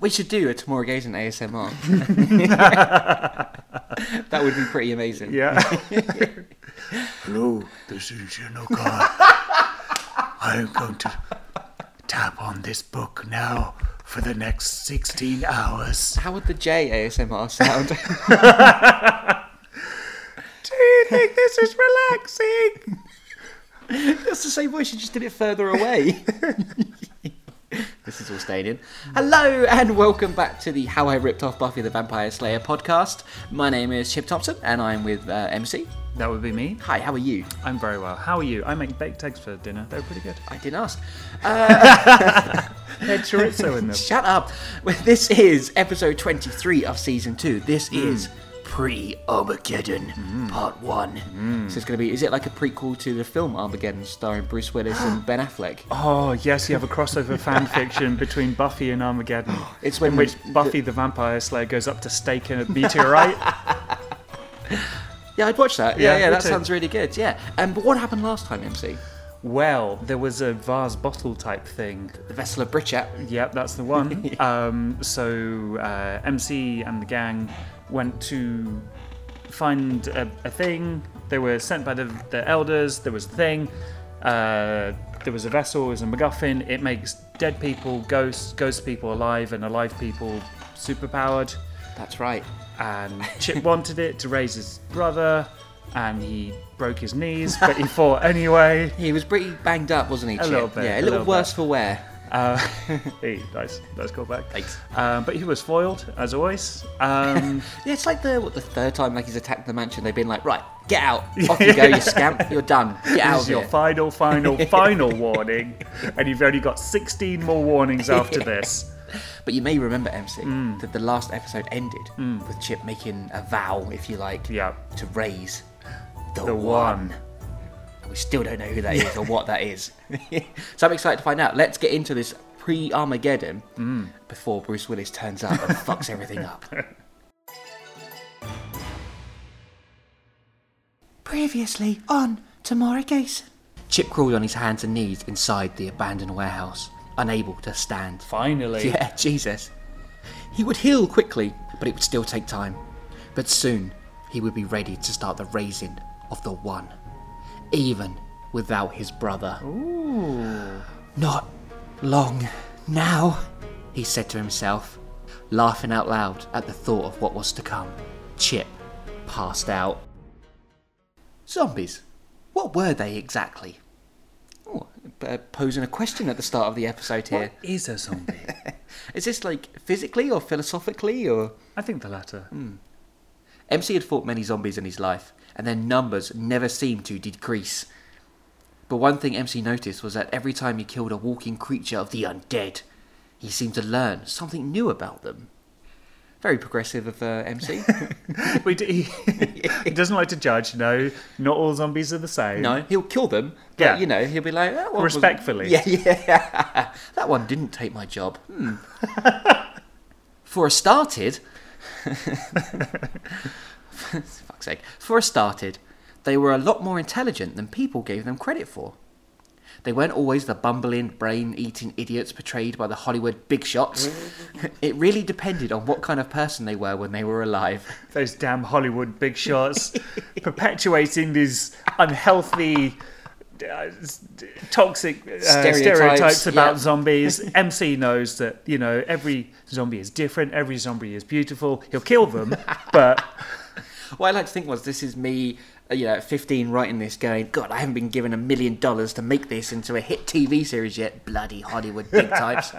We should do a Tamora Gazin ASMR. that would be pretty amazing. Yeah. Hello, this is Shinokan. I am going to tap on this book now for the next 16 hours. How would the J ASMR sound? Do you think this is relaxing? That's the same voice, you just did it further away. This is all staying in. Hello, and welcome back to the How I Ripped Off Buffy the Vampire Slayer podcast. My name is Chip Thompson, and I'm with uh, MC. That would be me. Hi, how are you? I'm very well. How are you? I make baked eggs for dinner. They're pretty good. I didn't ask. Had chorizo in them. Shut up. Well, This is episode 23 of season 2. This is pre Armageddon, part 1. So it's going to be, is it like a prequel to the film Armageddon starring Bruce Willis and Ben Affleck? Oh yes, you have a crossover fan fiction between Buffy and Armageddon. It's when in which the- Buffy the Vampire Slayer goes up to stake in a meteorite. Yeah, I'd watch that. Yeah, Yeah, yeah, that too. sounds really good. Yeah. Um, but what happened last time, MC? well, there was a vase bottle type thing. The Vessel of Britchat. Yep, that's the one. um, so uh, MC and the gang went to find a, a thing. They were sent by the, the elders. There was a thing. Uh, there was a vessel. It was a MacGuffin. It makes dead people ghosts, ghost people alive, and alive people superpowered. That's right. And Chip wanted it to raise his brother, and he broke his knees, but he fought anyway. He was pretty banged up, wasn't he? Chip? A little bit, Yeah, a a little, little worse for wear. Uh, hey, nice, nice callback. Thanks. Um, but he was foiled, as always. Um, Yeah, it's like the what the third time like he's attacked the mansion. They've been like, right, get out, off you go, you scamp, you're done, get out this of is your here. final, final, final warning, and you've only got 16 more warnings after Yeah. this. But you may remember, MC, Mm. that the last episode ended with Chip making a vow, if you like, Yeah. to raise the, The one. one. And we still don't know who that is or what that is. so I'm excited to find out. Let's get into this pre Armageddon Mm. before Bruce Willis turns up and fucks everything up. Previously on Tamara Gason. Chip crawled on his hands and knees inside the abandoned warehouse, unable to stand. Finally. Yeah, Jesus. He would heal quickly, but it would still take time. But soon, he would be ready to start the raising of the One, even without his brother. Not long now, he said to himself, laughing out loud at the thought of what was to come. Chip passed out. Zombies. What were they exactly? Oh, uh, posing a question at the start of the episode here. What is a zombie? Is this like physically or philosophically or? I think the latter. MC had fought many zombies in his life, and their numbers never seemed to decrease. But one thing MC noticed was that every time he killed a walking creature of the undead, he seemed to learn something new about them. Very progressive of uh, MC. We do, he, he doesn't like to judge. No, not all zombies are the same. no, he'll kill them. But, Yeah. you know, he'll be like, that one was- Respectfully. Yeah, yeah. that one didn't take my job. Hmm. For a started, fuck's sake. For a started, they were a lot more intelligent than people gave them credit for. They weren't always the bumbling, brain eating idiots portrayed by the Hollywood big shots. it really depended on what kind of person they were when they were alive. Those damn Hollywood big shots perpetuating these unhealthy, uh, toxic uh, Stereotypes, stereotypes, about yeah. zombies. MC knows that, you know, every zombie is different, every zombie is beautiful. He'll kill them, but What I like to think was this is me, uh, you know, at 15 writing this going, God, I haven't been given a million dollars to make this into a hit TV series yet. Bloody Hollywood big types.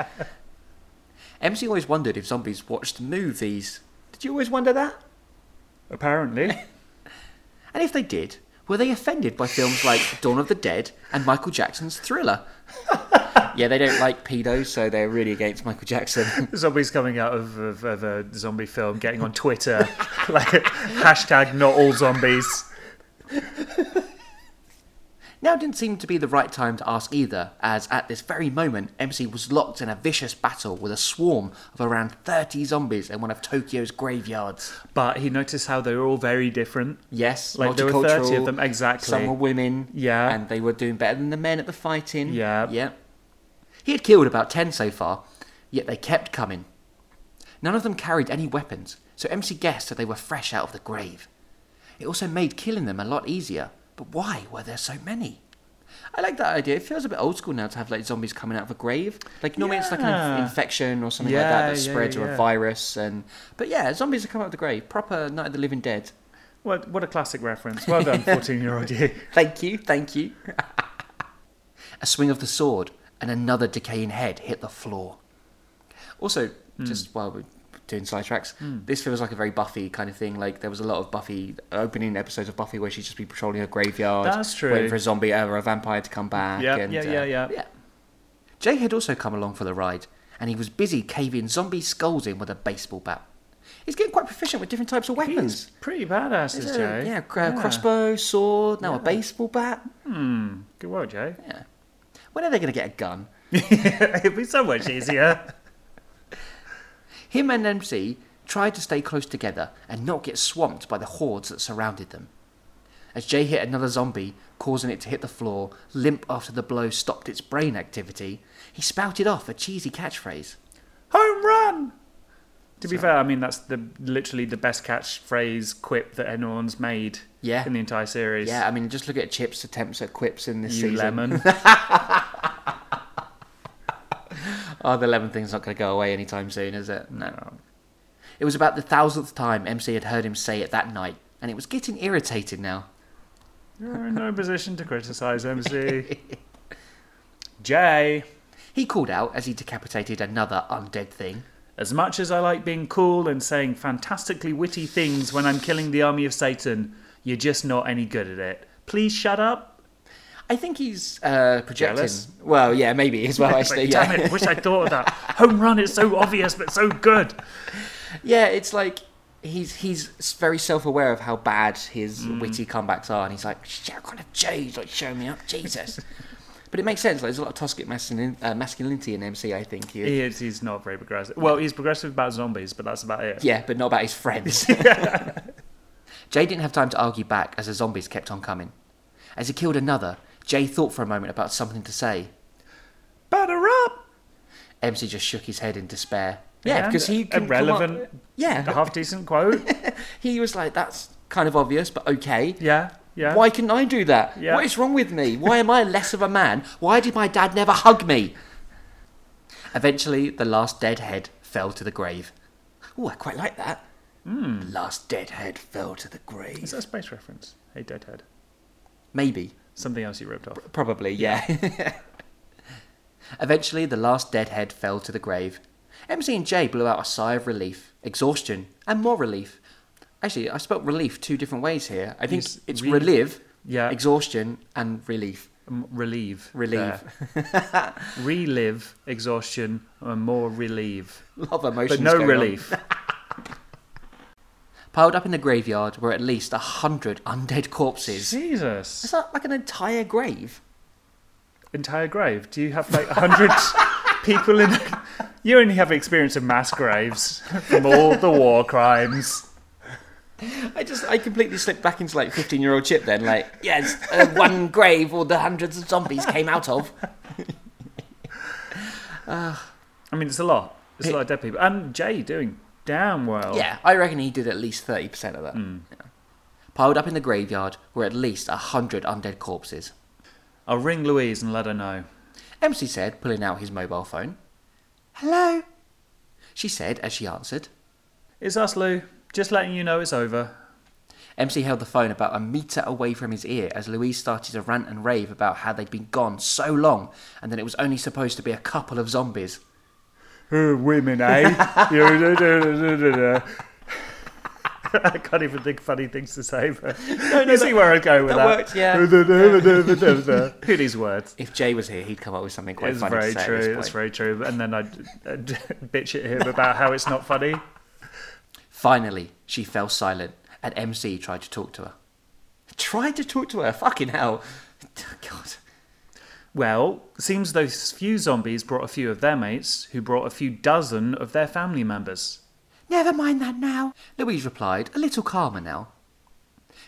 MC always wondered if zombies watched movies. Did you always wonder that? apparently. And if they did, were they offended by films like Dawn of the Dead and Michael Jackson's Thriller? yeah, they don't like pedos, so they're really against Michael Jackson. Zombies coming out of, of, of a zombie film, getting on Twitter, like hashtag not all zombies. Now didn't seem to be the right time to ask either, as at this very moment, MC was locked in a vicious battle with a swarm of around 30 zombies in one of Tokyo's graveyards. But he noticed how they were all very different. Yes, Like, there were 30 of them, exactly. Some were women, Yeah. and they were doing better than the men at the fighting. Yeah. yeah. He had killed about 10 so far, yet they kept coming. None of them carried any weapons, so MC guessed that they were fresh out of the grave. It also made killing them a lot easier, but why were there so many? I like that idea. It feels a bit old school now to have like zombies coming out of a grave. Like normally it's like an inf- infection or something like that that yeah, spreads or a virus and but yeah, zombies are coming out of the grave. Proper Night of the Living Dead. What, what a classic reference. Well done, 14 year old you. Thank you, thank you. a swing of the sword and another decaying head hit the floor. Also, Hmm. just while we're doing sidetracks, this feels like a very Buffy kind of thing. Like there was a lot of Buffy opening episodes of Buffy where she'd just be patrolling a graveyard, That's true. waiting for a zombie or a vampire to come back. Yeah, and, yeah, uh, yeah, yeah. yeah. Jay had also come along for the ride, and he was busy caving zombie skulls in with a baseball bat. He's getting quite proficient with different types of weapons. He's pretty badass, a- Jay. yeah, cr- crossbow, sword, now a baseball bat. Hmm, good work, Jay. Yeah. When are they going to get a gun? It'd be so much easier. Him and MC tried to stay close together and not get swamped by the hordes that surrounded them. As Jay hit another zombie, causing it to hit the floor, limp after the blow stopped its brain activity, he spouted off a cheesy catchphrase. Home run! To be fair, I mean, that's the literally the best catchphrase quip that anyone's made Yeah. in the entire series. Yeah, I mean, just look at Chip's attempts at quips in this You season. lemon. Oh, the lemon thing's not going to go away anytime soon, is it? No. It was about the thousandth time MC had heard him say it that night, and it was getting irritated now. You're in no position to criticise MC. Jay, He called out as he decapitated another undead thing. As much as I like being cool and saying fantastically witty things when I'm killing the army of Satan, you're just not any good at it. Please shut up. I think he's uh, projecting. Jealous? Well, yeah, maybe as well. It's Actually, like, yeah. Damn it, wish I thought of that. Home run is so obvious but so good. yeah, it's like he's he's very self-aware of how bad his Mm. witty comebacks are, and he's like, "Shit, kind of Jay's like showing me up, Jesus." but it makes sense. Like, there's a lot of toxic masculin- uh, masculinity in MC. I think. He, He is, he's not very progressive. Well, he's progressive about zombies, but that's about it. Yeah, but not about his friends. Jay didn't have time to argue back as the zombies kept on coming. As he killed another, Jay thought for a moment about something to say. Batter up! MC just shook his head in despair. Yeah, because he a can relevant, yeah, half decent quote. he was like, "That's kind of obvious, but okay." Yeah, yeah. Why couldn't I do that? Yeah. What is wrong with me? Why am I less of a man? Why did my dad never hug me? Eventually, the last dead head fell to the grave. Oh, I quite like that. Hmm. The last dead head fell to the grave. Is that a space reference? Hey, Deadhead. Maybe. Something else you ripped off. Probably, yeah. Eventually, the last dead head fell to the grave. MC and Jay blew out a sigh of relief, exhaustion, and more relief. Actually, I spelt relief two different ways here. I think it's re- relive, Yeah. exhaustion, and relief. Um, relieve. Relieve. Relive, exhaustion, and more relieve. Of emotions. But no relief. Piled up in the graveyard were at least a hundred undead corpses. Jesus. Is that like an entire grave? Entire grave. Do you have like a hundred people in? You only have experience of mass graves from all the war crimes. I just, I completely slipped back into like 15 year old Chip then. Like, yes, uh, one grave all the hundreds of zombies came out of. I mean, it's a lot. It's a lot of dead people. And Jay doing damn well. Yeah, I reckon he did at least 30% of that. Yeah. Piled up in the graveyard were at least a hundred undead corpses. I'll ring Louise and let her know. MC said, pulling out his mobile phone. Hello? She said as she answered. It's us, Lou. Just letting you know it's over. MC held the phone about a metre away from his ear as Louise started to rant and rave about how they'd been gone so long and that it was only supposed to be a couple of zombies. Uh, women, eh? I can't even think funny things to say, but you see where I go with that that. worked, yeah. Who these words? If Jay was here, he'd come up with something quite It's funny very to say true. at this That's point. very true. And then I'd, I'd bitch at him about how it's not funny. Finally, she fell silent, and MC tried to talk to her. Tried to talk to her? Fucking hell. God. Well, seems those few zombies brought a few of their mates, who brought a few dozen of their family members. Never mind that now, Louise replied, a little calmer now.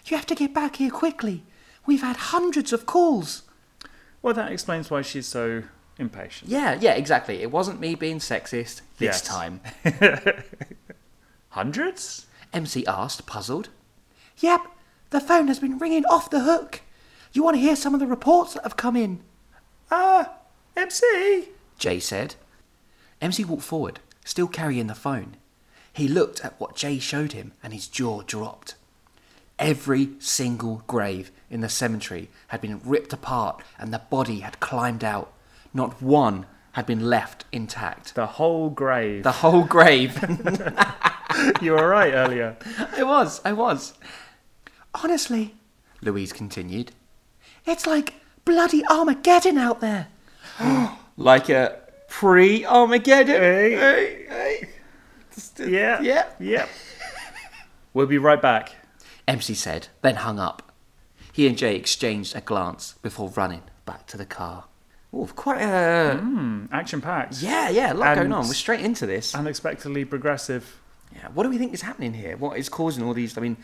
You have to get back here quickly. We've had hundreds of calls. Well, that explains why she's so impatient. Yeah, yeah, exactly. It wasn't me being sexist this Yes. time. Hundreds? MC asked, puzzled. Yep, the phone has been ringing off the hook. You want to hear some of the reports that have come in? Ah, MC. Jay said. MC walked forward, still carrying the phone. He looked at what Jay showed him and his jaw dropped. Every single grave in the cemetery had been ripped apart and the body had climbed out. Not one had been left intact. The whole grave. The whole grave. you were right earlier. I was, I was. Honestly, Louise continued, it's like bloody Armageddon out there. like a pre Armageddon. Hey. Yeah. Yeah. Yep. We'll be right back. MC said, then hung up. He and Jay exchanged a glance before running back to the car. Oh, quite a. Hmm, action packed. Yeah, yeah, a lot going on. We're straight into this. Unexpectedly progressive. Yeah, what do we think is happening here? What is causing all these? I mean,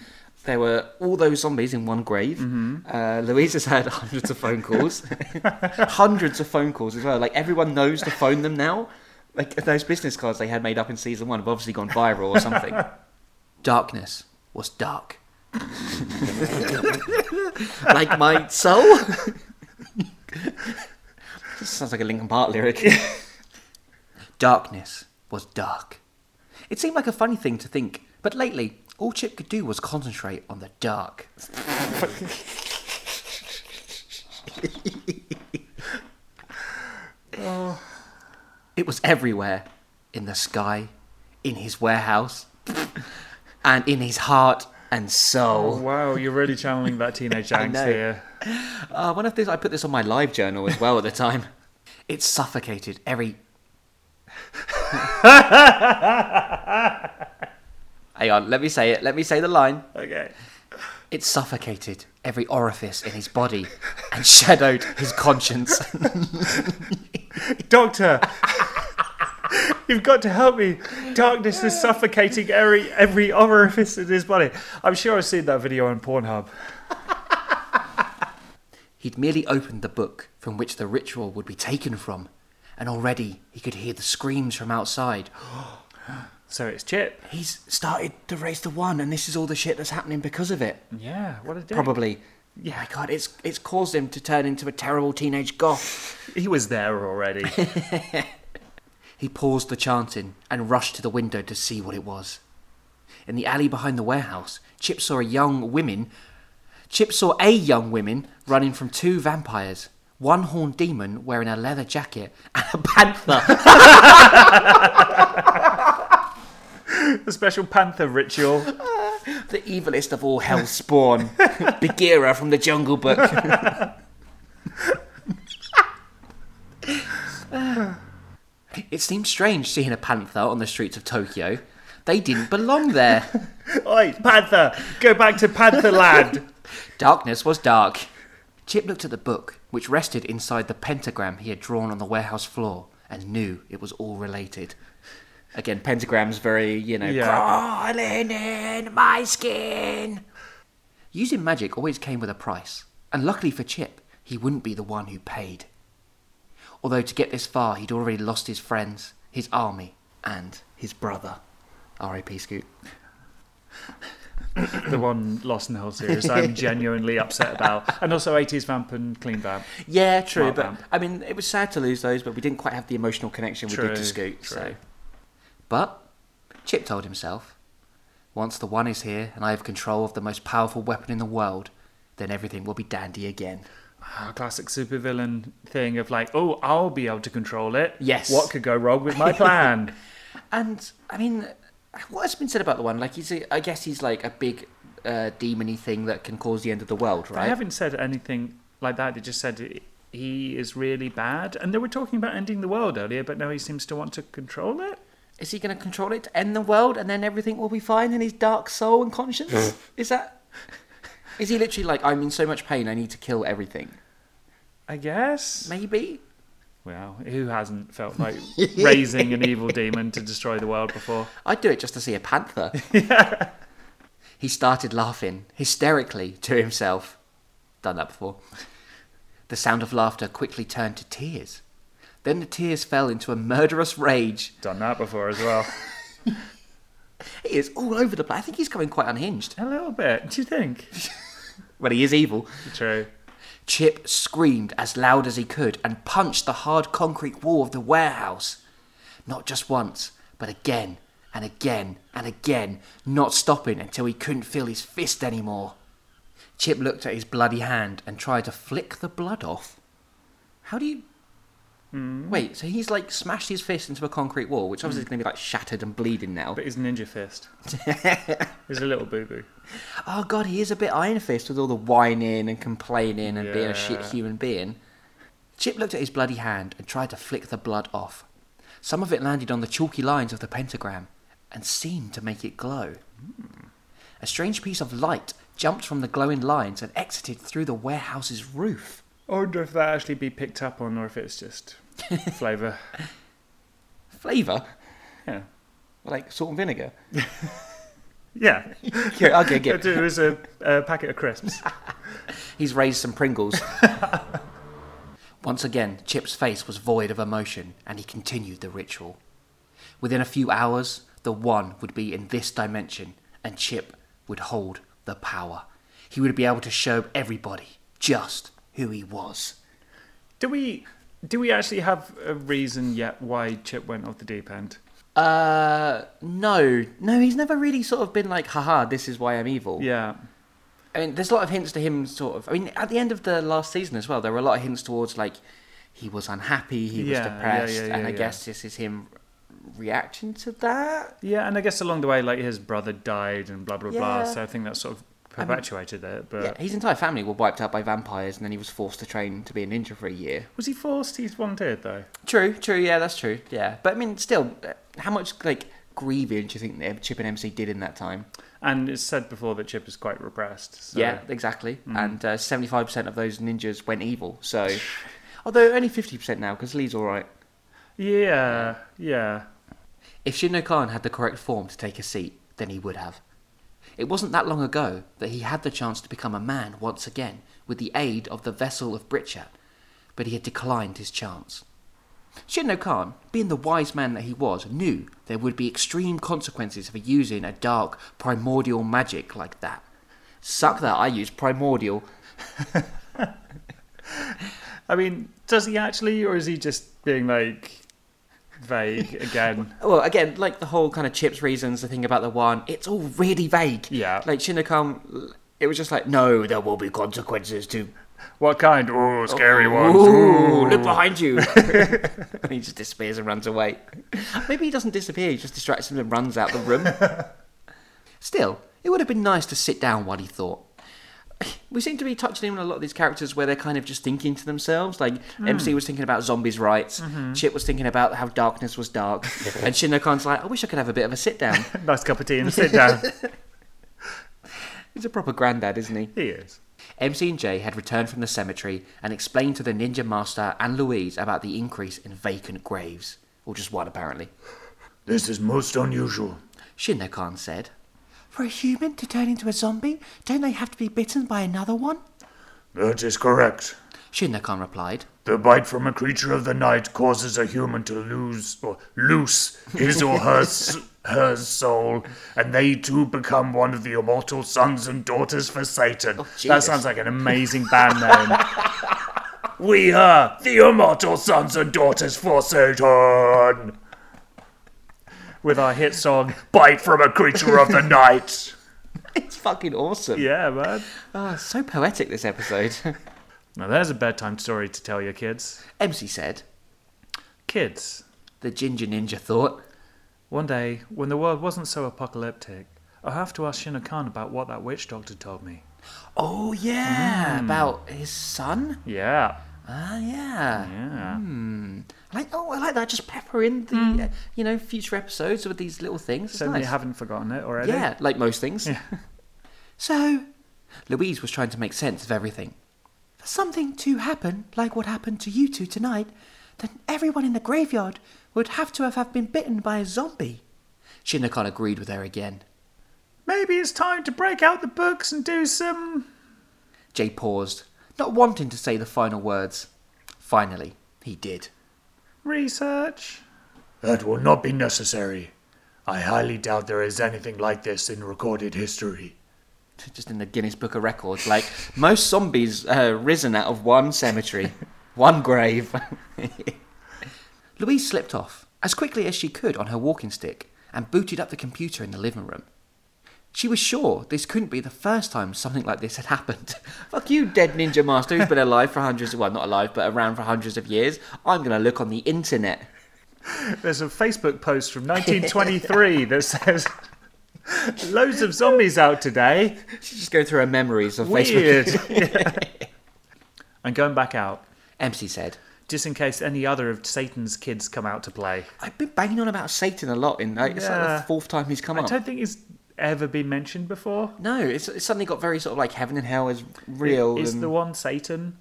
there were all those zombies in one grave. Mm-hmm. Uh, Louise has had hundreds of phone calls, hundreds of phone calls as well. Like everyone knows to phone them now. Like those business cards they had made up in season one have obviously gone viral or something. Darkness was dark, like my soul. this sounds like a Linkin Park lyric. Darkness was dark. It seemed like a funny thing to think, but lately, all Chip could do was concentrate on the dark. It was everywhere in the sky, in his warehouse, and in his heart and Oh, soul. wow, you're really channeling that teenage angst here. Uh, one of these, I put this on my live journal as well at the time. It suffocated every. Hang on, let me say it. Let me say the line. Okay. It suffocated every orifice in his body and shadowed his conscience. Doctor! You've got to help me. Darkness is suffocating every every orifice in his body. I'm sure I've seen that video on Pornhub. He'd merely opened the book from which the ritual would be taken from, and already he could hear the screams from outside. So it's Chip. He's started to raise the one, and this is all the shit that's happening because of it. Yeah, what a dick. Probably. Yeah, my God, it's it's caused him to turn into a terrible teenage goth. He was there already. He paused the chanting and rushed to the window to see what it was. In the alley behind the warehouse, Chip saw a young woman. Chip saw a young woman running from two vampires. One horned demon wearing a leather jacket and a panther. the special panther ritual. the evilest of all hell spawn. Bagheera from the Jungle Book. it seemed strange seeing a panther on the streets of Tokyo. They didn't belong there. Oi, panther! Go back to Panther Land! Darkness was dark. Chip looked at the book, which rested inside the pentagram he had drawn on the warehouse floor, and knew it was all related. Again, pentagram's very, you know, Yeah. crawling in my skin. Using magic always came with a price, and luckily for Chip, he wouldn't be the one who paid. Although to get this far, he'd already lost his friends, his army, and his brother. R.A.P. Scoot. The one Lost in the Whole series I'm genuinely upset about. And also 80s Vamp and Clean Vamp. Yeah, true. Mark but Vamp. I mean, it was sad to lose those, but we didn't quite have the emotional connection we did to Scoot. true. So, but Chip told himself, once the one is here and I have control of the most powerful weapon in the world, then everything will be dandy again. Ah, classic supervillain thing of like, oh, I'll be able to control it. Yes. What could go wrong with my plan? And I mean, what has been said about the one? Like, he's, a, I guess he's like a big uh, demony thing that can cause the end of the world, right? I haven't said anything like that. They just said he is really bad. And they were talking about ending the world earlier, but now he seems to want to control it. Is he going to control it to end the world, and then everything will be fine in his dark soul and conscience? is that? Is he literally like, I'm in so much pain, I need to kill everything? I guess. Maybe. Well, who hasn't felt like raising an evil demon to destroy the world before? I'd do it just to see a panther. He started laughing hysterically to himself. Done that before. The sound of laughter quickly turned to tears. Then the tears fell into a murderous rage. Done that before as well. He is all over the place. I think he's going quite unhinged. A little bit. Do you think? Well, he is evil. True. Chip screamed as loud as he could and punched the hard concrete wall of the warehouse. Not just once, but again and again and again, not stopping until he couldn't feel his fist anymore. Chip looked at his bloody hand and tried to flick the blood off. How do you. Hmm. Wait, so he's like smashed his fist into a concrete wall, which obviously is hmm. going to be like shattered and bleeding now. But his ninja fist. He's a little boo boo. Oh god, he is a bit Iron Fist with all the whining and complaining and being a shit human being. Chip looked at his bloody hand and tried to flick the blood off. Some of it landed on the chalky lines of the pentagram and seemed to make it glow. Hmm. A strange piece of light jumped from the glowing lines and exited through the warehouse's roof. I wonder if that actually be picked up on or if it's just flavour. Flavour? Yeah. Like salt and vinegar? Yeah. Yeah, okay, get It was a, a packet of crisps. He's raised some Pringles. Once again, Chip's face was void of emotion, and he continued the ritual. Within a few hours, the One would be in this dimension, and Chip would hold the power. He would be able to show everybody just who he was. Do we do we actually have a reason yet why Chip went off the deep end? Uh, no. No, he's never really sort of been like, haha, this is why I'm evil. Yeah. I mean, there's a lot of hints to him sort of. I mean, at the end of the last season as well, there were a lot of hints towards like he was unhappy, he was Yeah, yeah, depressed, yeah, and I guess this is him reaction to that. Yeah, and I guess along the way, like his brother died and blah blah blah. So I think that sort of mean- perpetuated it. But Yeah, his entire family were wiped out by vampires, and then he was forced to train to be a ninja for a year. was he forced? He volunteered though. True, true, yeah, that's true, yeah. But I mean, still, uh, how much like grieving do you think Chip and MC did in that time? And it's said before that Chip is quite repressed. So. Yeah, exactly. Mm. And uh, seventy-five percent of those ninjas went evil. So, although only fifty percent now, because Lee's all right. Yeah. Yeah. If Shinno Khan had the correct form to take a seat, then he would have. It wasn't that long ago that he had the chance to become a man once again with the aid of the vessel of Britchat, but he had declined his chance. Shinno Khan, being the wise man that he was, knew there would be extreme consequences for using a dark, primordial magic like that. Suck that, I use primordial. I mean, does he actually, or is he just being like vague again? Well, again, like the whole kind of chips reasons, the thing about the one, it's all really vague. Yeah. Like Shinno it was just like, no, there will be consequences to What kind? Oh, scary ones. Ooh, look behind you. and he just disappears and runs away. Maybe he doesn't disappear, he just distracts him and runs out the room. Still, it would have been nice to sit down while he thought. We seem to be touching in on a lot of these characters where they're kind of just thinking to themselves. Like hmm. MC was thinking about zombies' rights, mm-hmm. Chip was thinking about how darkness was dark, and Shinno Khan's like, I wish I could have a bit of a sit down. Nice cup of tea and a sit down. He's a proper granddad, isn't he? he is. MC and Jay had returned from the cemetery and explained to the Ninja Master and Louise about the increase in vacant graves. Or just one, apparently. This is most unusual. Shinno Khan said. For a human to turn into a zombie, don't they have to be bitten by another one? That is correct. Shinno Khan replied. The bite from a creature of the night causes a human to lose or loose his or her s- her soul, and they too become one of the immortal sons and daughters for Satan. Oh, that Jesus. sounds like an amazing band name. We are the immortal sons and daughters for Satan. With our hit song. Bite from a creature of the night. It's fucking awesome. Yeah, man. Oh, so poetic, this episode. Now there's a bedtime story to tell your kids. MC said. Kids, The Ginger Ninja thought. one day, when the world wasn't so apocalyptic, I'll have to ask Shinno Khan about what that witch doctor told me. Oh, yeah. Mm. About his son? Yeah. Ah, yeah. Yeah. Hmm. I like, oh, I like that. Just pepper in the, uh, you know, future episodes with these little things. It's So nice. you haven't forgotten it already? Yeah, like most things. so, Louise was trying to make sense of everything. For something to happen, like what happened to you two tonight, then everyone in the graveyard would have to have, have been bitten by a zombie. Shinnokan agreed with her again. Maybe it's time to break out the books and do some. Jay paused, not wanting to say the final words. Finally, he did. Research. That will not be necessary. I highly doubt there is anything like this in recorded history. Just in the Guinness Book of Records, like most zombies uh, risen out of one cemetery, one grave. Louise slipped off as quickly as she could on her walking stick and booted up the computer in the living room. She was sure this couldn't be the first time something like this had happened. Fuck you, dead ninja master who's been alive for hundreds of well, not alive, but around for hundreds of years. I'm gonna look on the internet. There's a Facebook post from 1923 that says loads of zombies out today. She's just going through her memories of Facebook. Weird. I'm going back out MC said, just in case any other of Satan's kids come out to play. I've been banging on about Satan a lot in like, it's like the fourth time he's come out. I up. don't think it's ever been mentioned before. No, it's, it's suddenly got very sort of like heaven and hell is real. Is and the one Satan?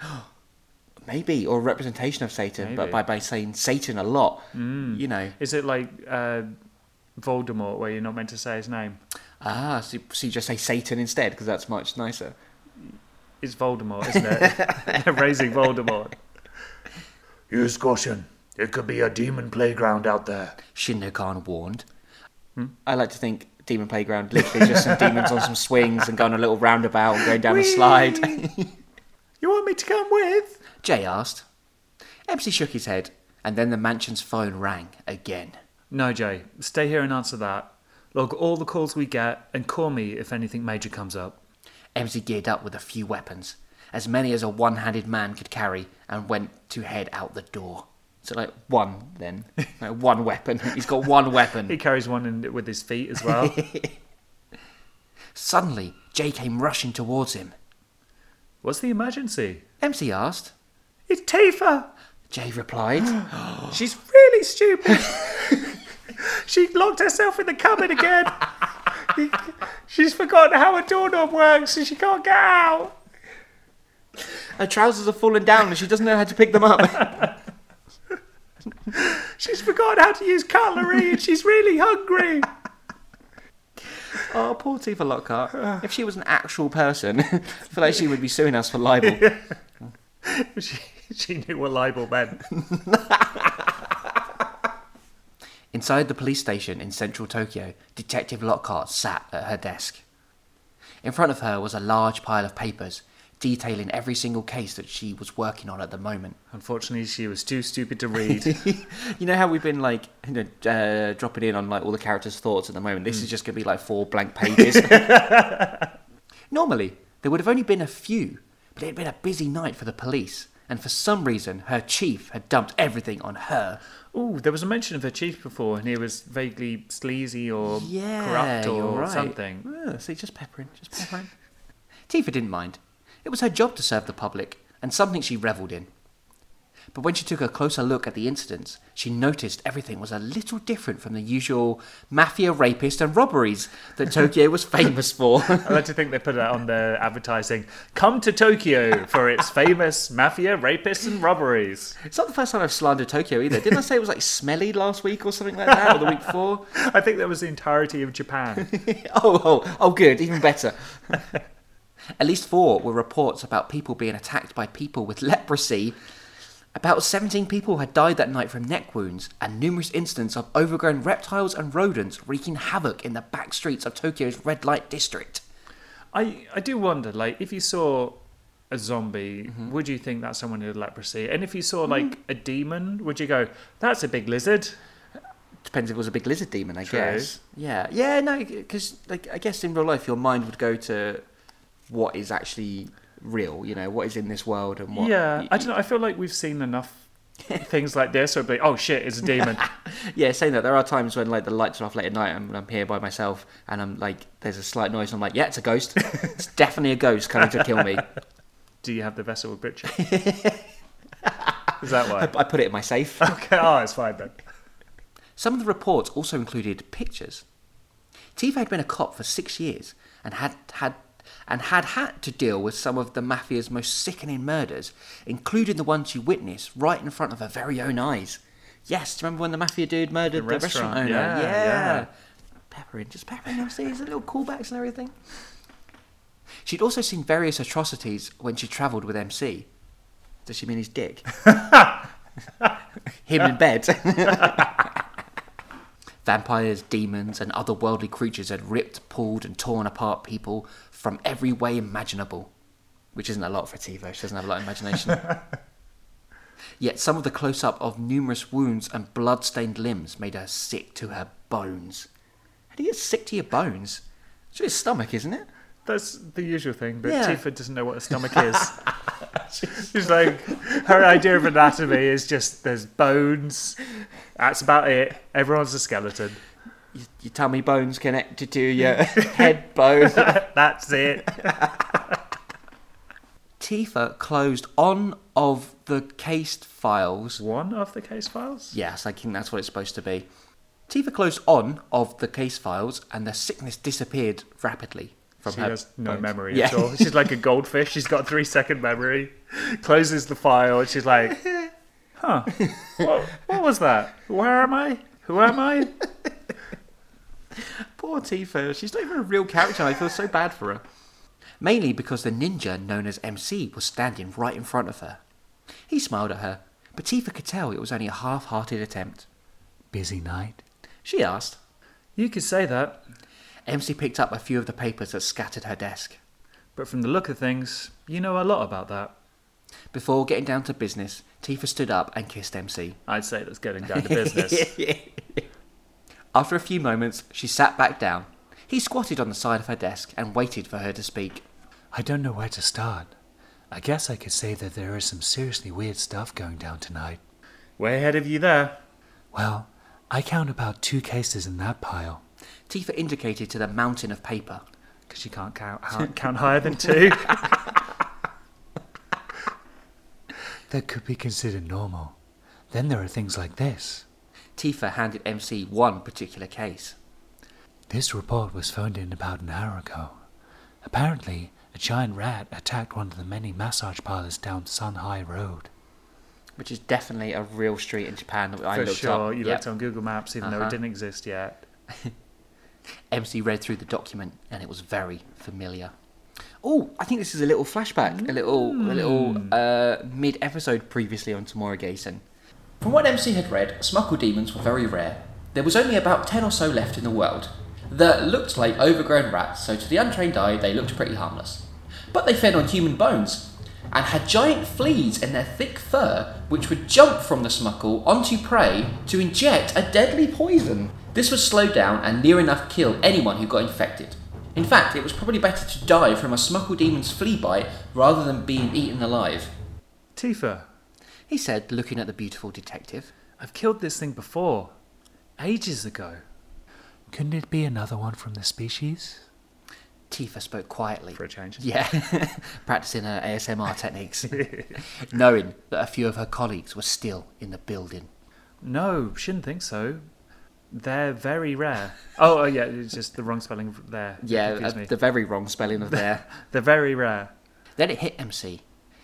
maybe or a representation of Satan, but by, by saying Satan a lot, you know. Is it like uh, Voldemort, where you're not meant to say his name? Ah, so, so you just say Satan instead because that's much nicer. It's Voldemort, isn't it? They're raising Voldemort. Use caution. It could be a demon playground out there. Shinno Khan warned. I like to think Demon Playground literally just some demons on some swings and going a little roundabout and going down a slide. You want me to come with? Jay asked. MC shook his head, and then the mansion's phone rang again. No, Jay. Stay here and answer that. Log all the calls we get and call me if anything major comes up. MC geared up with a few weapons, as many as a one handed man could carry, and went to head out the door. So, like, one then. Like, one weapon. He's got one weapon. He carries one in, with his feet as well. Suddenly, Jay came rushing towards him. What's the emergency? MC asked. It's Tifa! Jay replied. She's really stupid. she locked herself in the cupboard again. She's forgotten how a doorknob works and she can't get out. Her trousers are falling down and she doesn't know how to pick them up. She's forgotten how to use cutlery and she's really hungry. oh, poor Tifa Lockhart. If she was an actual person, I feel like she would be suing us for libel. She, she knew what libel meant. Inside the police station in central Tokyo, Detective Lockhart sat at her desk. In front of her was a large pile of papers detailing every single case that she was working on at the moment. Unfortunately, she was too stupid to read. you know how we've been like you know, uh, dropping in on like all the characters' thoughts at the moment. This is just going to be like four blank pages. Normally, there would have only been a few, but it had been a busy night for the police, and for some reason, her chief had dumped everything on her. Ooh, there was a mention of her chief before, and he was vaguely sleazy or Yeah, corrupt or right. something. Yeah, see, just peppering, just peppering. Tifa didn't mind. It was her job to serve the public, and something she revelled in. But when she took a closer look at the incidents, she noticed everything was a little different from the usual mafia, rapist, and robberies that Tokyo was famous for. I like to think they put it on their advertising. Come to Tokyo for its famous mafia, rapists, and robberies. it's not the first time I've slandered Tokyo either. Didn't I say it was like smelly last week or something like that, or the week before? I think that was the entirety of Japan. oh, oh, oh, good, even better. At least four were reports about people being attacked by people with leprosy. About 17 people had died that night from neck wounds, and numerous incidents of overgrown reptiles and rodents wreaking havoc in the back streets of Tokyo's red light district. I, I do wonder, like, if you saw a zombie, Mm-hmm. would you think that's someone who had leprosy? And if you saw, like, a demon, would you go, that's a big lizard? Depends if it was a big lizard demon, I True. guess. Yeah, yeah, no, because like I guess in real life your mind would go to what is actually real. You know, what is in this world and what. yeah, I don't know. I feel like we've seen enough things like this, or be like, oh shit, it's a demon. Yeah, saying that there are times when like the lights are off late at night and I'm here by myself and I'm like, there's a slight noise. And I'm like, yeah, it's a ghost. it's definitely a ghost coming to kill me. Do you have the vessel of Britchat? Is that why? I, I put it in my safe. Okay, oh, it's fine then. Some of the reports also included pictures. Tifa had been a cop for six years and had had and had had to deal with some of the mafia's most sickening murders, including the ones she witnessed right in front of her very own eyes. Yes, do you remember when the mafia dude murdered the, restaurant, restaurant, owner? yeah, yeah. Peppering, just peppering. Seeing little callbacks and everything. She'd also seen various atrocities when she travelled with MC. Does she mean his dick? Him in bed. Vampires, demons, and other worldly creatures had ripped, pulled, and torn apart people from every way imaginable. Which isn't a lot for Tifa, she doesn't have a lot of imagination. Yet some of the close up of numerous wounds and blood stained limbs made her sick to her bones. How do you get sick to your bones? It's your stomach, isn't it? That's the usual thing, but Yeah. Tifa doesn't know what a stomach is. She's like, her idea of anatomy is just there's bones. That's about it. Everyone's a skeleton. Your, your tummy bones connected to your head bone. That's it. Tifa closed on of the cased files. One of the case files? Yes, I think that's what it's supposed to be. Tifa closed on of the case files, and the sickness disappeared rapidly from She her. has no bones. memory Yeah. at all. She's like a goldfish. She's got three second memory. Closes the file. and She's like, huh, what, what was that? Where am I? Who am I? Poor Tifa. She's not even a real character. And I feel so bad for her. Mainly because the ninja known as MC was standing right in front of her. He smiled at her, but Tifa could tell it was only a half-hearted attempt. Busy night? She asked. You could say that, MC picked up a few of the papers that scattered her desk. but from the look of things, you know a lot about that. Before getting down to business, Tifa stood up and kissed MC. I'd say that's getting down to business. After a few moments, she sat back down. He squatted on the side of her desk and waited for her to speak. I don't know where to start. I guess I could say that there is some seriously weird stuff going down tonight. Way ahead of you there. Well, I count about two cases in that pile. Tifa indicated to the mountain of paper. Because you can't count, count, count higher than two. That could be considered normal. Then there are things like this. Tifa handed MC one particular case. This report was phoned in about an hour ago. Apparently, a giant rat attacked one of the many massage parlors down Sun High Road. which is definitely a real street in Japan that I For looked sure. up. You Yep. looked on Google Maps even though Uh-huh. it didn't exist yet. MC read through the document and it was very familiar. Oh, I think this is a little flashback, a little, a little uh, mid-episode previously on Tomorrow Gason. From what MC had read, Smuckle demons were very rare. There was only about ten or so left in the world that looked like overgrown rats, so to the untrained eye they looked pretty harmless. But they fed on human bones and had giant fleas in their thick fur which would jump from the Smuckle onto prey to inject a deadly poison. This would slow down and near enough kill anyone who got infected. In fact, it was probably better to die from a Smuckle demon's flea bite rather than being eaten alive. Tifa, He said, looking at the beautiful detective. I've killed this thing before. Ages ago. Couldn't it be another one from the species? Tifa spoke quietly. For a change. Yeah, practicing her ASMR techniques, knowing that a few of her colleagues were still in the building. No, shouldn't think so. They're very rare. Oh, oh yeah, it's just the wrong spelling there. Yeah, uh, the very wrong spelling of there. They're very rare. then it hit MC.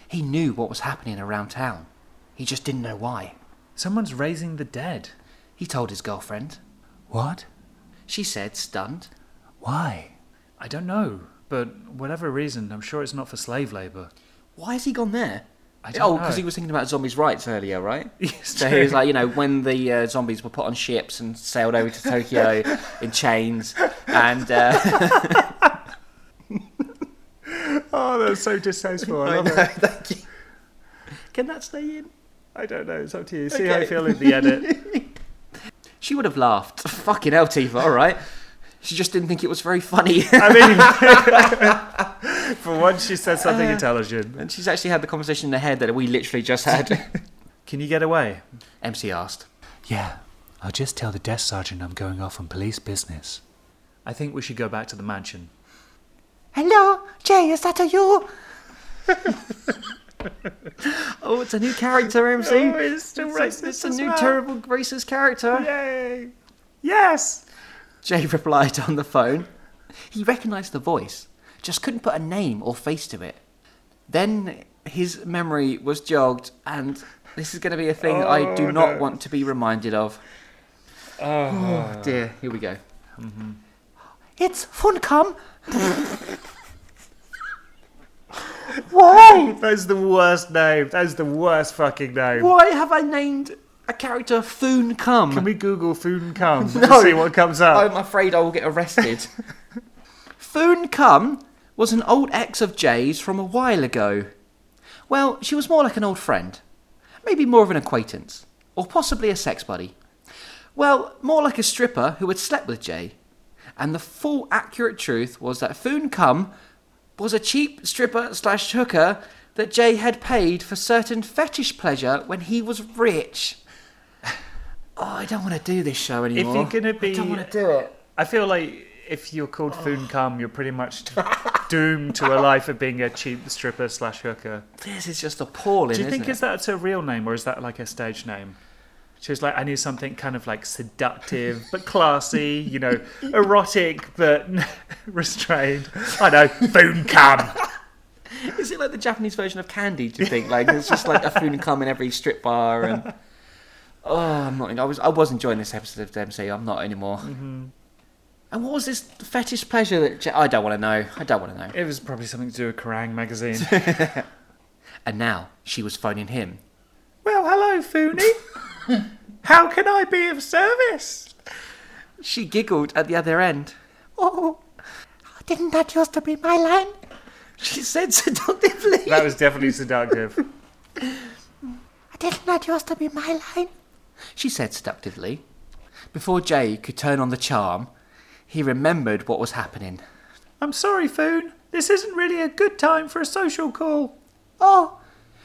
He knew what was happening around town. He just didn't know why. Someone's raising the dead. He told his girlfriend. What? She said, stunned. Why? I don't know, but whatever reason, I'm sure it's not for slave labour. Why has he gone there? I oh, because he was thinking about zombies' rights earlier, right? So he was like, you know, when the uh, zombies were put on ships and sailed over to Tokyo in chains, and uh, oh, that's so distasteful. I I love know, it. thank you. Can that stay in? I don't know. It's up to you. See how Okay. you feel in the edit. She would have laughed. Fucking hell, Tifa. All right. She just didn't think it was very funny, I mean, for once, she said something uh, intelligent. and she's actually had the conversation in her head that we literally just had. Can you get away? MC asked. Yeah, I'll just tell the desk sergeant I'm going off on police business. I think we should go back to the mansion. Hello, Jay. Is that a you? oh, it's a new character, MC. Oh, it's still It's a- It's a new well. terrible racist character. Yay! Yes! Jay replied on the phone. He recognised the voice, just couldn't put a name or face to it. Then his memory was jogged, and this is going to be a thing I do Oh, not no. want to be reminded of. Oh dear, here we go. Mm-hmm. It's Funcom. Why? That is the worst name. That is the worst fucking name. Why have I named a character Foon Cum? Can we Google food and cum No. and see what comes up? I'm afraid I will get arrested. Foon Cum was an old ex of Jay's from a while ago. Well, she was more like an old friend. Maybe more of an acquaintance. Or possibly a sex buddy. Well, more like a stripper who had slept with Jay. And the full accurate truth was that Foon Cum was a cheap stripper slash hooker that Jay had paid for certain fetish pleasure when he was rich. Oh, I don't want to do this show anymore. If you're gonna be- I don't want to do it. I feel like if you're called Foon oh. Cum, you're pretty much doomed to a life of being a cheap stripper slash hooker. This is just appalling. Do you think is that a real name or is that like a stage name? She was like, I need something kind of like seductive but classy, you know, erotic but restrained. I know, Foon cam. Is it like the Japanese version of Candy? Do you think like it's just like a food come in every strip bar and oh, I'm not. I was I was enjoying this episode of DMC. I'm not anymore. Mm-hmm. And what was this fetish pleasure that I don't want to know. I don't want to know. It was probably something to do with Kerrang magazine. And now she was phoning him. well, hello, Foony. How can I be of service? She giggled at the other end. Oh, didn't that used to be my line? She said seductively. That was definitely seductive. Didn't that used to be my line? She said seductively. Before Jay could turn on the charm, he remembered what was happening. I'm sorry, Foon. This isn't really a good time for a social call. Oh,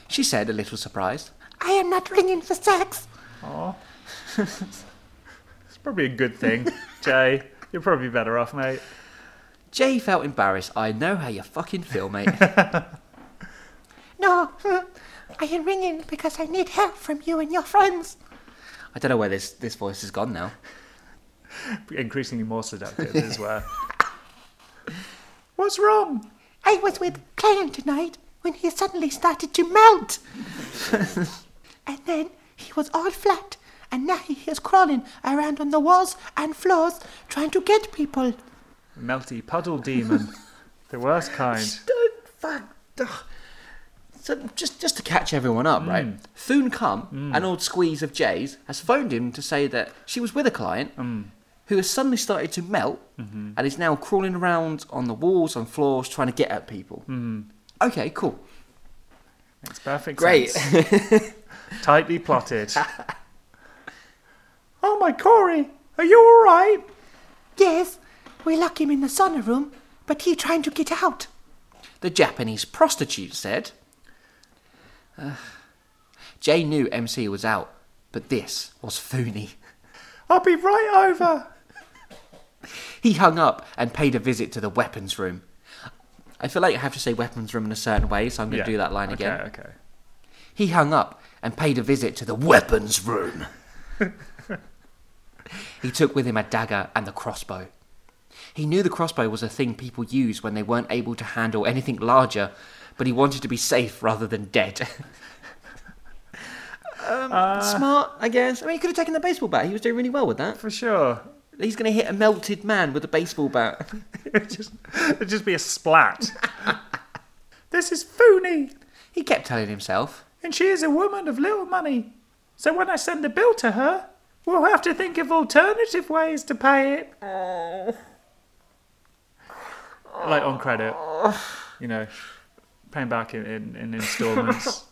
She said, a little surprised. I am not ringing for sex. Oh. it's probably a good thing, Jay. You're probably better off, mate. Jay felt embarrassed. I know how you fucking feel, mate. No, I am ringing because I need help from you and your friends. I don't know where this, this voice has gone now. Increasingly more seductive as well. What's wrong? I was with Client tonight when he suddenly started to melt. and then he was all flat, and now he is crawling around on the walls and floors trying to get people. Melty puddle demon. the worst kind. Don't fuck. ugh. So just just to catch everyone up, right? Mm. Foon Cum, mm. an old squeeze of Jay's, has phoned him to say that she was with a client mm. Who has suddenly started to melt and is now crawling around on the walls and floors trying to get at people. Okay, cool. Makes perfect Great. sense. Tightly plotted. oh my Corey, are you alright? Yes, we lock him in the sauna room, but he trying to get out. the Japanese prostitute said. Uh, Jay knew MC was out, but this was phony. I'll be right over. He hung up and paid a visit to the weapons room. I feel like I have to say weapons room in a certain way, so I'm going to do that line okay, again. Okay, He hung up and paid a visit to the weapons room. he took with him a dagger and the crossbow. He knew the crossbow was a thing people used when they weren't able to handle anything larger, but he wanted to be safe rather than dead. um, smart, I guess. I mean, he could have taken the baseball bat. He was doing really well with that. For sure. He's going to hit a melted man with a baseball bat. It'd just, it'd just be a splat. this is Foony, he kept telling himself. and she is a woman of little money. So when I send the bill to her, we'll have to think of alternative ways to pay it. Like on credit, you know, paying back in, in, in installments.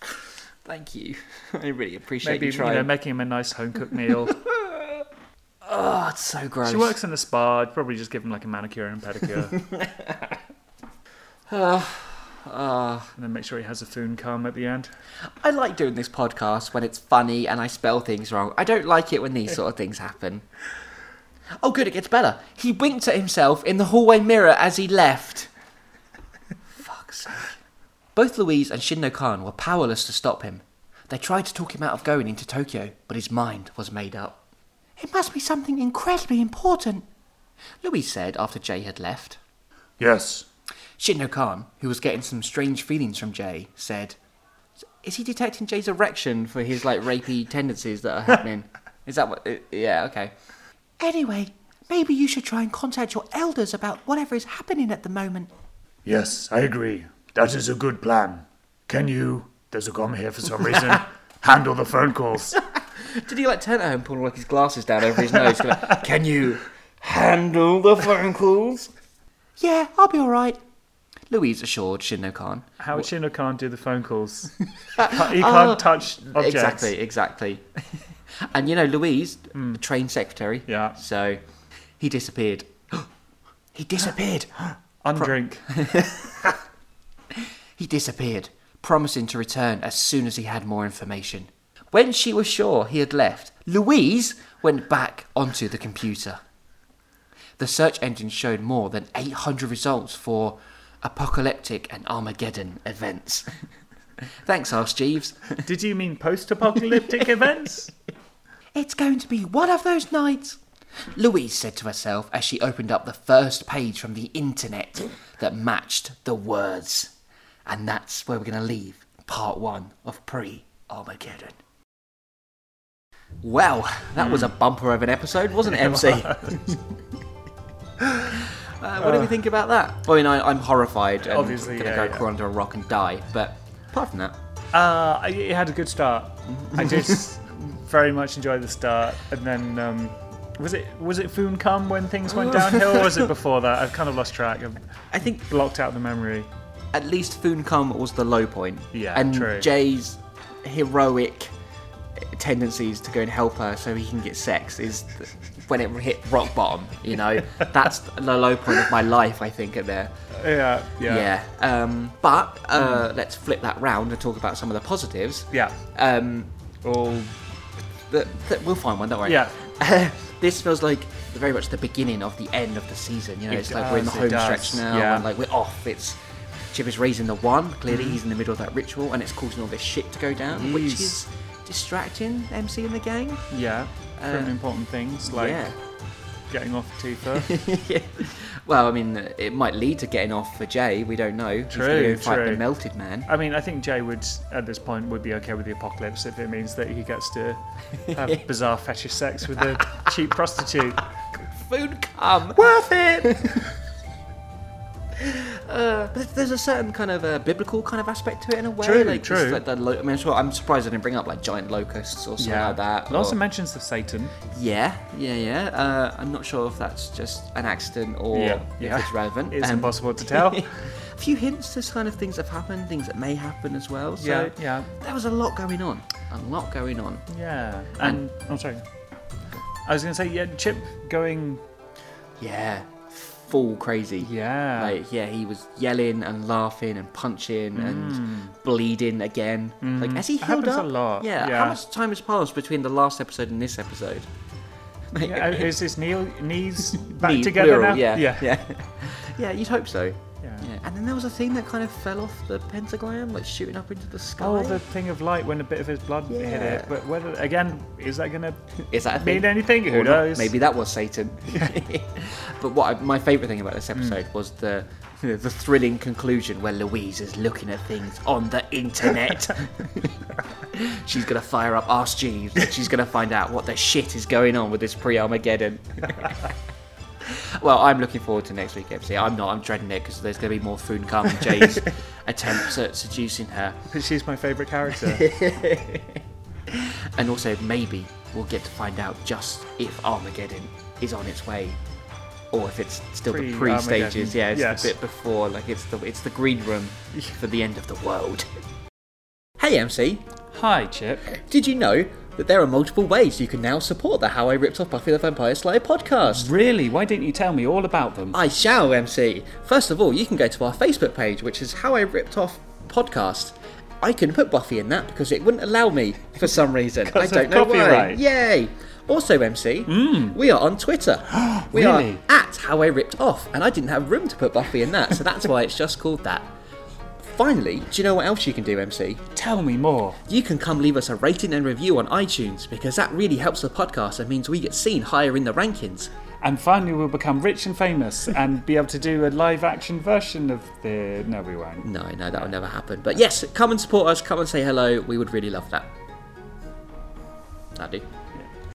Thank you. I really appreciate Maybe you you know, making him a nice home cooked meal. Oh, it's so gross. she works in a spa. I'd probably just give him like a manicure and pedicure, Ah. and then make sure he has a foon come at the end. I like doing this podcast when it's funny and I spell things wrong. I don't like it when these sort of things happen. Oh, good, it gets better. He winked at himself in the hallway mirror as he left. Fuck's sake. Both Louise and Shinno Khan were powerless to stop him. They tried to talk him out of going into Tokyo, but his mind was made up. It must be something incredibly important. Louise said after Jay had left. Yes. Shinno Khan, who was getting some strange feelings from Jay, said, "Is he detecting Jay's erection for his like rapey tendencies that are happening? Is that what? uh, Yeah, okay. Anyway, maybe you should try and contact your elders about whatever is happening at the moment. Yes, I agree. That is a good plan. Can you, there's a comma here for some reason, handle the phone calls? Did he like turn at her and pull like his glasses down over his nose? Going, Can you handle the phone calls? Yeah, I'll be alright. Louise assured Shinno Khan. How would Shinno Khan do the phone calls? he can't, he can't touch objects. Exactly, exactly. and you know, Louise, hmm. the train secretary. Yeah. So he disappeared. he disappeared. Undrink. He disappeared, promising to return as soon as he had more information. When she was sure he had left, Louise went back onto the computer. The search engine showed more than 800 results for apocalyptic and Armageddon events. Thanks, Ask Jeeves. Did you mean post-apocalyptic events? It's going to be one of those nights. Louise said to herself as she opened up the first page from the internet that matched the words. And that's where we're going to leave part one of Pre Armageddon. Well, that was a bumper of an episode, wasn't it, MC? uh, what do we think about that? I mean, I, I'm horrified and Obviously, going to yeah, go yeah. crawl under a rock and die. But apart from that, Uh, it had a good start. I did very much enjoy the start, and then um, was it was it Foon Cum when things went downhill, or was it before that? I've kind of lost track. I've I think blocked out the memory. at least Funcom was the low point. Yeah, and true. Jay's heroic tendencies to go and help her so he can get sex is when it hit rock bottom. You know, that's the low point of my life. I think at there. Yeah, yeah, Yeah. Um, but uh, let's flip that round and talk about some of the positives. yeah. Um, All th- th- we'll find one. Don't worry. Yeah. this feels like very much the beginning of the end of the season. You know, It it's like we're in the home stretch now, yeah. and like we're off. It's Chip is raising the one. Clearly, he's in the middle of that ritual, and it's causing all this shit to go down, which is distracting MC and the gang. yeah. From Uh, important things like yeah. getting off Tifa. Well, I mean, it might lead to getting off for Jay. We don't know. He's True, and fight the true. melted man. I mean, I think Jay would, at this point, would be okay with the apocalypse if it means that he gets to have bizarre fetish sex with a cheap prostitute. Food come. Worth it! Uh, but there's a certain kind of uh, biblical kind of aspect to it in a way. True, like, true. Like the lo- I mean, sure, I'm surprised I didn't bring up like giant locusts or something like that. It also mentions of Satan. Yeah, yeah, yeah. Uh, I'm not sure if that's just an accident or Yeah, if yeah. it's relevant. It's Um, impossible to tell. a few hints to kind of things that have happened, things that may happen as well. So yeah, yeah, there was a lot going on. A lot going on. yeah. And, oh, sorry. I was going to say, yeah, Chip going, Yeah, full crazy. yeah. Like, yeah, he was yelling and laughing and punching and bleeding again. Like, has he Mm. Healed happens a up? lot, Yeah. yeah. How much time has passed between the last episode and this episode? Like, yeah, is his knee, knees back together plural, now? Yeah, yeah. yeah. yeah, you'd hope so. Yeah. Yeah, and then there was a thing that kind of fell off the pentagram, like shooting up into the sky. Oh, the thing of light when a bit of his blood hit it. But whether, again, is that going to Is that mean thing? anything? Who knows? Maybe that was Satan. but what I, my favourite thing about this Hmm. episode was the the thrilling conclusion where Louise is looking at things on the internet. she's gonna fire up Ask Jeeves. and She's gonna find out what the shit is going on with this pre-Armageddon. Well, I'm looking forward to next week, MC. I'm not. I'm dreading it because there's gonna be more Foon Cum and Jay's attempts at seducing her. Because she's my favourite character. And also, maybe we'll get to find out just if Armageddon is on its way, or if it's still the pre Pre-Armageddon, stages. Yeah, it's yes. the bit before, like it's the it's the green room for the end of the world. Hey MC, Hi, Chip. did you know that there are multiple ways you can now support the How I Ripped Off Buffy the Vampire Slayer podcast? Really? Why didn't you tell me all about them? I shall, MC. First of all, you can go to our Facebook page, which is How I Ripped Off Podcast. I couldn't put Buffy in that because it wouldn't allow me for some reason. I don't know why. Yay! Also, MC, hmm. we are on Twitter. we Really? are at How I Ripped Off, and I didn't have room to put Buffy in that, so that's why it's just called that. Finally, do you know what else you can do, MC? Tell me more. You can come leave us a rating and review on iTunes because that really helps the podcast and means we get seen higher in the rankings. And finally, we'll become rich and famous and be able to do a live action version of the. No, we won't. No, no, that will never happen. But yes, come and support us, come and say hello. We would really love that. I do.